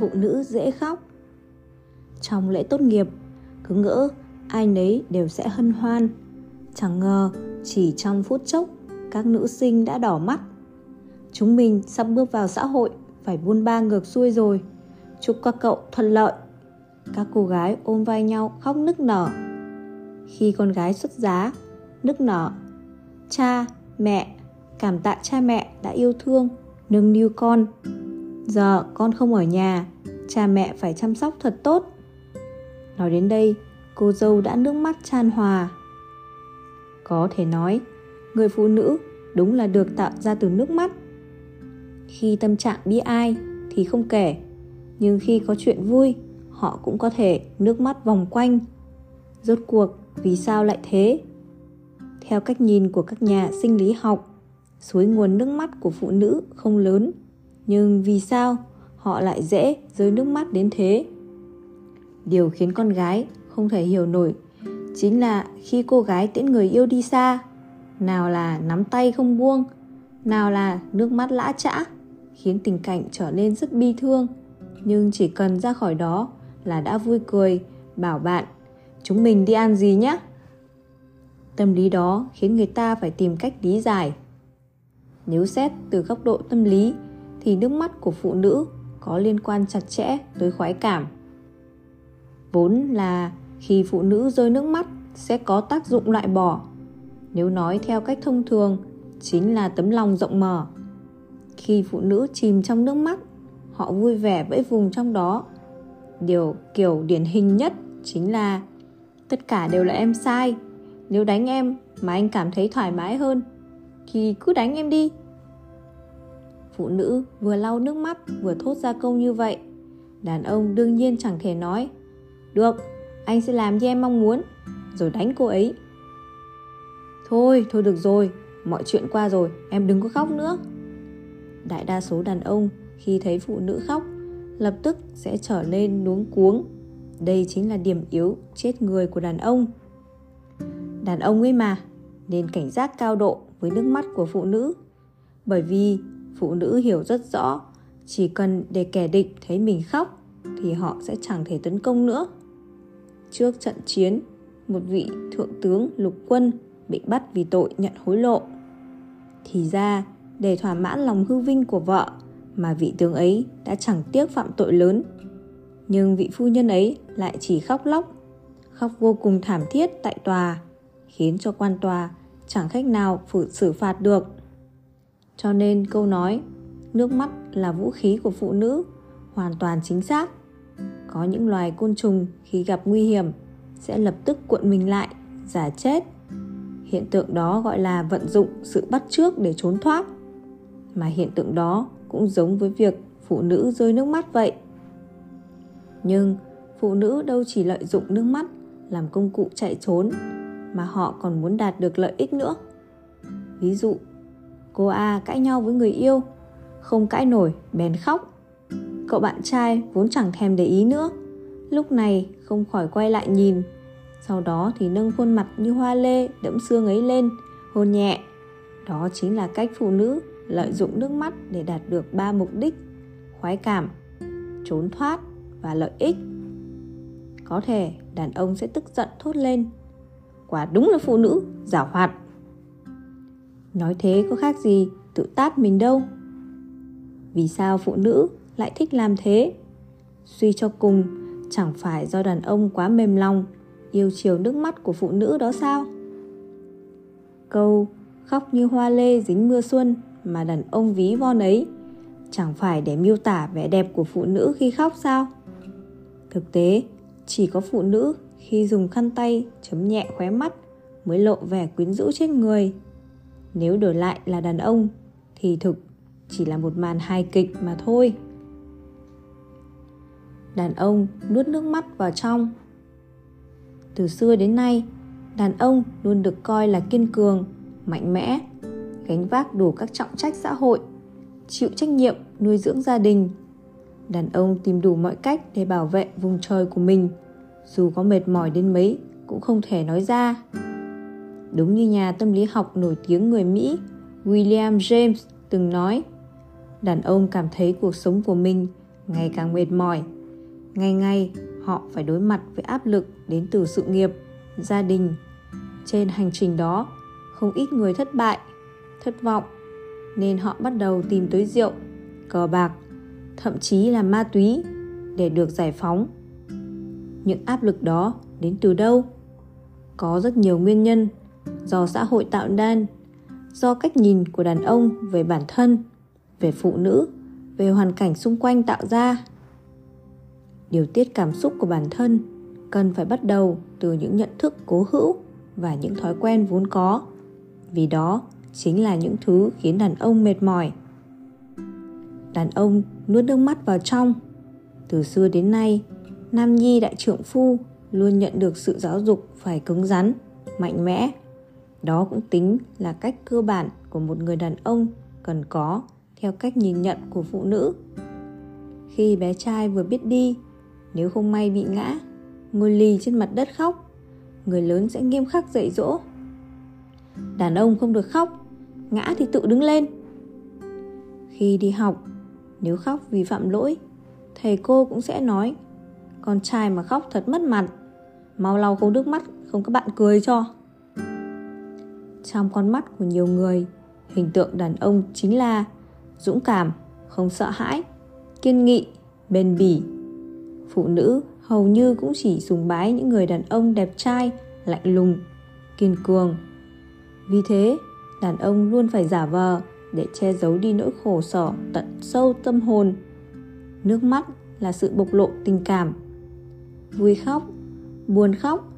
phụ nữ dễ khóc. Trong lễ tốt nghiệp, cứ ngỡ ai nấy đều sẽ hân hoan. Chẳng ngờ chỉ trong phút chốc các nữ sinh đã đỏ mắt. Chúng mình sắp bước vào xã hội phải buôn ba ngược xuôi rồi. Chúc các cậu thuận lợi. Các cô gái ôm vai nhau khóc nức nở. Khi con gái xuất giá, nức nở. Cha, mẹ, cảm tạ cha mẹ đã yêu thương, nâng niu con. Giờ con không ở nhà, cha mẹ phải chăm sóc thật tốt. Nói đến đây, cô dâu đã nước mắt chan hòa. Có thể nói, người phụ nữ đúng là được tạo ra từ nước mắt. Khi tâm trạng bi ai thì không kể, nhưng khi có chuyện vui, họ cũng có thể nước mắt vòng quanh. Rốt cuộc, vì sao lại thế? Theo cách nhìn của các nhà sinh lý học, suối nguồn nước mắt của phụ nữ không lớn, nhưng vì sao họ lại dễ rơi nước mắt đến thế? Điều khiến con gái không thể hiểu nổi chính là khi cô gái tiễn người yêu đi xa, nào là nắm tay không buông, nào là nước mắt lã chã, khiến tình cảnh trở nên rất bi thương. Nhưng chỉ cần ra khỏi đó là đã vui cười, bảo bạn, chúng mình đi ăn gì nhé? Tâm lý đó khiến người ta phải tìm cách lý giải. Nếu xét từ góc độ tâm lý thì nước mắt của phụ nữ có liên quan chặt chẽ tới khoái cảm. Vốn là khi phụ nữ rơi nước mắt sẽ có tác dụng loại bỏ. Nếu nói theo cách thông thường, chính là tấm lòng rộng mở. Khi phụ nữ chìm trong nước mắt, họ vui vẻ vẫy vùng trong đó. Điều kiểu điển hình nhất chính là tất cả đều là em sai. Nếu đánh em mà anh cảm thấy thoải mái hơn thì cứ đánh em đi. Phụ nữ vừa lau nước mắt vừa thốt ra câu như vậy. Đàn ông đương nhiên chẳng thể nói Được, anh sẽ làm như em mong muốn Rồi đánh cô ấy Thôi, thôi được rồi Mọi chuyện qua rồi, em đừng có khóc nữa Đại đa số đàn ông khi thấy phụ nữ khóc lập tức sẽ trở nên luống cuống. Đây chính là điểm yếu chết người của đàn ông. Đàn ông ấy mà, nên cảnh giác cao độ với nước mắt của phụ nữ. Bởi vì phụ nữ hiểu rất rõ, chỉ cần để kẻ địch thấy mình khóc thì họ sẽ chẳng thể tấn công nữa. Trước trận chiến, một vị thượng tướng lục quân bị bắt vì tội nhận hối lộ. Thì ra, để thỏa mãn lòng hư vinh của vợ mà vị tướng ấy đã chẳng tiếc phạm tội lớn. Nhưng vị phu nhân ấy lại chỉ khóc lóc, khóc vô cùng thảm thiết tại tòa, khiến cho quan tòa chẳng cách nào phủ xử phạt được. Cho nên câu nói nước mắt là vũ khí của phụ nữ hoàn toàn chính xác. Có những loài côn trùng khi gặp nguy hiểm sẽ lập tức cuộn mình lại, giả chết. Hiện tượng đó gọi là vận dụng sự bắt trước để trốn thoát. Mà hiện tượng đó cũng giống với việc phụ nữ rơi nước mắt vậy. Nhưng phụ nữ đâu chỉ lợi dụng nước mắt làm công cụ chạy trốn mà họ còn muốn đạt được lợi ích nữa. Ví dụ, cô A cãi nhau với người yêu, không cãi nổi bèn khóc. Cậu bạn trai vốn chẳng thèm để ý nữa, lúc này không khỏi quay lại nhìn. Sau đó thì nâng khuôn mặt như hoa lê đẫm xương ấy lên, hôn nhẹ. Đó chính là cách phụ nữ lợi dụng nước mắt để đạt được ba mục đích khoái cảm trốn thoát và lợi ích có thể đàn ông sẽ tức giận thốt lên quả đúng là phụ nữ giả hoạt nói thế có khác gì tự tát mình đâu. Vì sao phụ nữ lại thích làm thế? Suy cho cùng, chẳng phải do đàn ông quá mềm lòng, yêu chiều nước mắt của phụ nữ đó sao? Câu khóc như hoa lê dính mưa xuân mà đàn ông ví von ấy, chẳng phải để miêu tả vẻ đẹp của phụ nữ khi khóc sao? Thực tế, chỉ có phụ nữ khi dùng khăn tay chấm nhẹ khóe mắt mới lộ vẻ quyến rũ trên người nếu đổi lại là đàn ông thì thực chỉ là một màn hài kịch mà thôi đàn ông nuốt nước mắt vào trong từ xưa đến nay đàn ông luôn được coi là kiên cường mạnh mẽ gánh vác đủ các trọng trách xã hội, chịu trách nhiệm nuôi dưỡng gia đình. Đàn ông tìm đủ mọi cách để bảo vệ vùng trời của mình, dù có mệt mỏi đến mấy cũng không thể nói ra. Đúng như nhà tâm lý học nổi tiếng người Mỹ William James từng nói, đàn ông cảm thấy cuộc sống của mình ngày càng mệt mỏi. Ngày ngày họ phải đối mặt với áp lực đến từ sự nghiệp, gia đình. Trên hành trình đó, không ít người thất bại, thất vọng nên họ bắt đầu tìm tới rượu, cờ bạc, thậm chí là ma túy để được giải phóng. Những áp lực đó đến từ đâu? Có rất nhiều nguyên nhân do xã hội tạo nên, do cách nhìn của đàn ông về bản thân, về phụ nữ, về hoàn cảnh xung quanh tạo ra. Điều tiết cảm xúc của bản thân cần phải bắt đầu từ những nhận thức cố hữu và những thói quen vốn có. Vì đó chính là những thứ khiến đàn ông mệt mỏi. Đàn ông nuốt nước mắt vào trong. Từ xưa đến nay, nam nhi đại trượng phu luôn nhận được sự giáo dục phải cứng rắn, mạnh mẽ. Đó cũng tính là cách cơ bản của một người đàn ông cần có theo cách nhìn nhận của phụ nữ. Khi bé trai vừa biết đi, nếu không may bị ngã, ngồi lì trên mặt đất khóc, người lớn sẽ nghiêm khắc dạy dỗ. Đàn ông không được khóc, ngã thì tự đứng lên. Khi đi học, nếu khóc vì phạm lỗi, thầy cô cũng sẽ nói con trai mà khóc thật mất mặt mau lau khô nước mắt không các bạn cười cho trong con mắt của nhiều người, hình tượng đàn ông chính là dũng cảm, không sợ hãi, kiên nghị, bền bỉ. Phụ nữ hầu như cũng chỉ sùng bái những người đàn ông đẹp trai, lạnh lùng, kiên cường. Vì thế, đàn ông luôn phải giả vờ để che giấu đi nỗi khổ sở tận sâu tâm hồn. Nước mắt là sự bộc lộ tình cảm. Vui khóc, buồn khóc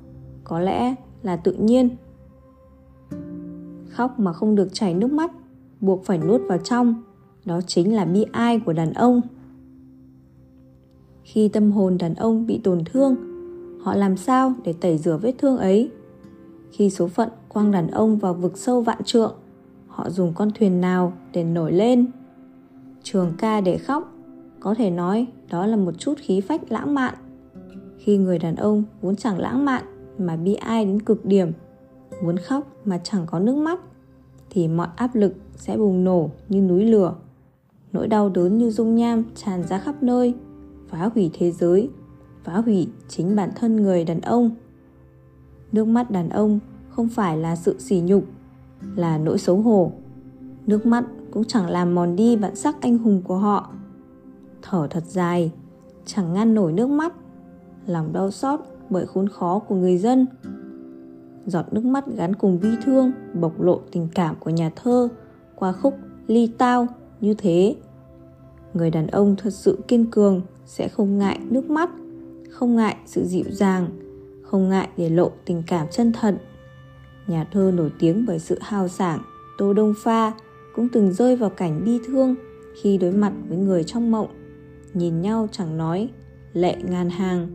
có lẽ là tự nhiên khóc mà không được chảy nước mắt, buộc phải nuốt vào trong. Đó chính là bi ai của đàn ông. Khi tâm hồn đàn ông bị tổn thương, họ làm sao để tẩy rửa vết thương ấy? Khi số phận quăng đàn ông vào vực sâu vạn trượng, họ dùng con thuyền nào để nổi lên? Trường ca để khóc, có thể nói đó là một chút khí phách lãng mạn. Khi người đàn ông vốn chẳng lãng mạn mà bi ai đến cực điểm muốn khóc mà chẳng có nước mắt, thì mọi áp lực sẽ bùng nổ như núi lửa. Nỗi đau đớn như dung nham tràn ra khắp nơi, phá hủy thế giới, phá hủy chính bản thân người đàn ông. Nước mắt đàn ông không phải là sự sỉ nhục, là nỗi xấu hổ. Nước mắt cũng chẳng làm mòn đi bản sắc anh hùng của họ. Thở thật dài, chẳng ngăn nổi nước mắt. Lòng đau xót bởi khốn khó của người dân giọt nước mắt gắn cùng bi thương, bộc lộ tình cảm của nhà thơ, qua khúc ly tao như thế. Người đàn ông thật sự kiên cường, sẽ không ngại nước mắt, không ngại sự dịu dàng, không ngại để lộ tình cảm chân thật. Nhà thơ nổi tiếng bởi sự hào sảng, tô đông pha cũng từng rơi vào cảnh bi thương khi đối mặt với người trong mộng, nhìn nhau chẳng nói, lệ ngàn hàng.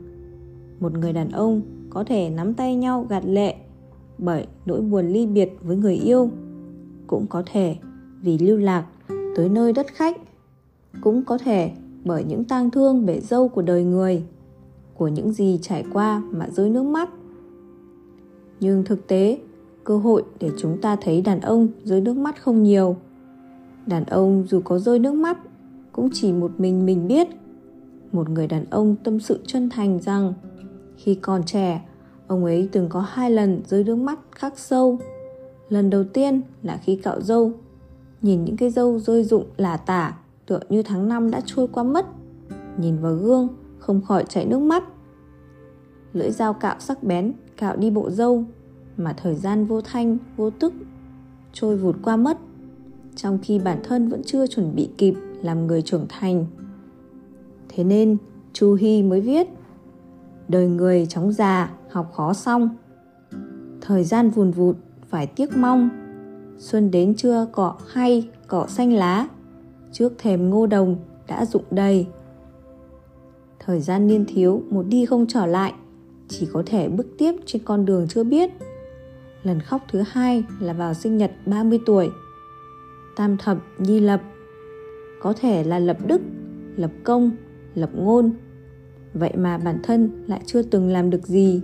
Một người đàn ông có thể nắm tay nhau gạt lệ bởi nỗi buồn ly biệt với người yêu. Cũng có thể vì lưu lạc tới nơi đất khách cũng có thể bởi những tang thương bể dâu của đời người của những gì trải qua mà rơi nước mắt. Nhưng thực tế cơ hội để chúng ta thấy đàn ông rơi nước mắt không nhiều. Đàn ông dù có rơi nước mắt cũng chỉ một mình mình biết. Một người đàn ông tâm sự chân thành rằng khi còn trẻ, ông ấy từng có hai lần rơi nước mắt khắc sâu. Lần đầu tiên là khi cạo dâu. Nhìn những cái dâu rơi rụng là tả, tựa như tháng năm đã trôi qua mất. Nhìn vào gương, không khỏi chảy nước mắt. Lưỡi dao cạo sắc bén, cạo đi bộ dâu, mà thời gian vô thanh, vô tức, trôi vụt qua mất. Trong khi bản thân vẫn chưa chuẩn bị kịp làm người trưởng thành. Thế nên, Chu Hy mới viết đời người chóng già, học khó xong. Thời gian vùn vụt, phải tiếc mong. Xuân đến chưa cỏ hay cỏ xanh lá. Trước thềm ngô đồng đã rụng đầy. Thời gian niên thiếu, một đi không trở lại. Chỉ có thể bước tiếp trên con đường chưa biết. Lần khóc thứ hai là vào sinh nhật 30 tuổi. Tam thập, nhi lập. Có thể là lập đức, lập công, lập ngôn vậy mà bản thân lại chưa từng làm được gì.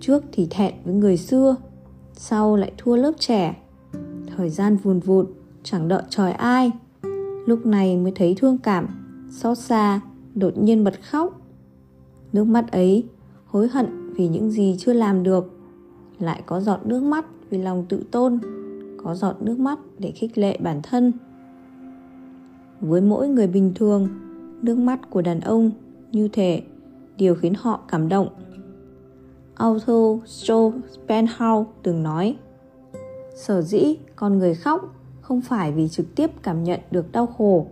Trước thì thẹn với người xưa, sau lại thua lớp trẻ. Thời gian vùn vụt, chẳng đợi trời ai. Lúc này mới thấy thương cảm, xót xa, đột nhiên bật khóc. Nước mắt ấy, hối hận vì những gì chưa làm được. Lại có giọt nước mắt vì lòng tự tôn, có giọt nước mắt để khích lệ bản thân. Với mỗi người bình thường, nước mắt của đàn ông như thể điều khiến họ cảm động. Arthur Spenhouse từng nói, sở dĩ con người khóc không phải vì trực tiếp cảm nhận được đau khổ,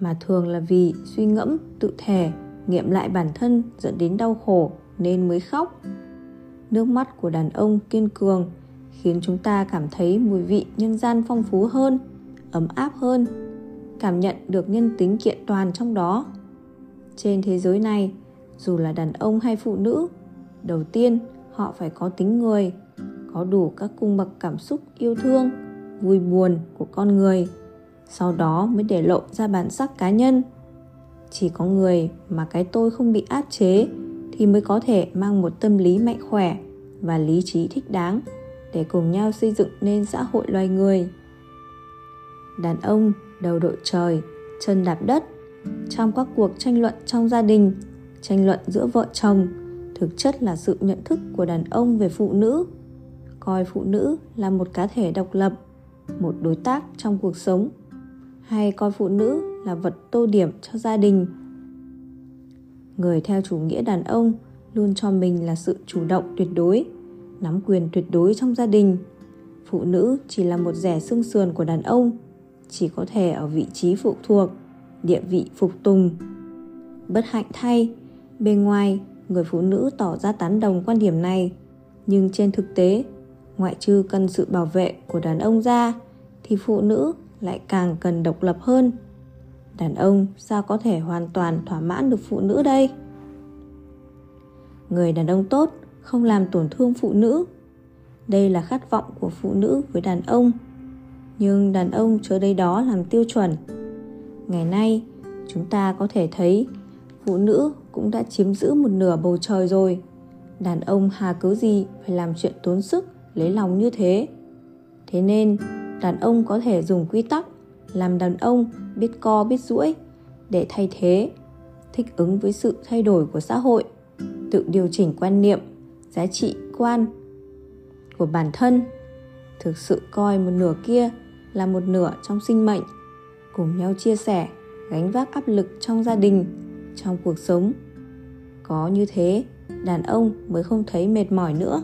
mà thường là vì suy ngẫm, tự thể nghiệm lại bản thân dẫn đến đau khổ nên mới khóc. Nước mắt của đàn ông kiên cường khiến chúng ta cảm thấy mùi vị nhân gian phong phú hơn, ấm áp hơn, cảm nhận được nhân tính kiện toàn trong đó trên thế giới này, dù là đàn ông hay phụ nữ, đầu tiên họ phải có tính người, có đủ các cung bậc cảm xúc yêu thương, vui buồn của con người, sau đó mới để lộ ra bản sắc cá nhân. Chỉ có người mà cái tôi không bị áp chế thì mới có thể mang một tâm lý mạnh khỏe và lý trí thích đáng để cùng nhau xây dựng nên xã hội loài người. Đàn ông, đầu đội trời, chân đạp đất trong các cuộc tranh luận trong gia đình, tranh luận giữa vợ chồng, thực chất là sự nhận thức của đàn ông về phụ nữ. Coi phụ nữ là một cá thể độc lập, một đối tác trong cuộc sống, hay coi phụ nữ là vật tô điểm cho gia đình. Người theo chủ nghĩa đàn ông luôn cho mình là sự chủ động tuyệt đối, nắm quyền tuyệt đối trong gia đình. Phụ nữ chỉ là một rẻ xương sườn của đàn ông, chỉ có thể ở vị trí phụ thuộc địa vị phục tùng. Bất hạnh thay bên ngoài, người phụ nữ tỏ ra tán đồng quan điểm này. Nhưng trên thực tế, ngoại trừ cần sự bảo vệ của đàn ông ra, thì phụ nữ lại càng cần độc lập hơn. Đàn ông sao có thể hoàn toàn thỏa mãn được phụ nữ đây? Người đàn ông tốt không làm tổn thương phụ nữ. Đây là khát vọng của phụ nữ với đàn ông. Nhưng đàn ông chớ đây đó làm tiêu chuẩn ngày nay, chúng ta có thể thấy phụ nữ cũng đã chiếm giữ một nửa bầu trời rồi. Đàn ông hà cớ gì phải làm chuyện tốn sức, lấy lòng như thế? Thế nên, đàn ông có thể dùng quy tắc làm đàn ông biết co biết duỗi để thay thế, thích ứng với sự thay đổi của xã hội, tự điều chỉnh quan niệm, giá trị quan của bản thân. Thực sự coi một nửa kia là một nửa trong sinh mệnh cùng nhau chia sẻ, gánh vác áp lực trong gia đình, trong cuộc sống. Có như thế, đàn ông mới không thấy mệt mỏi nữa.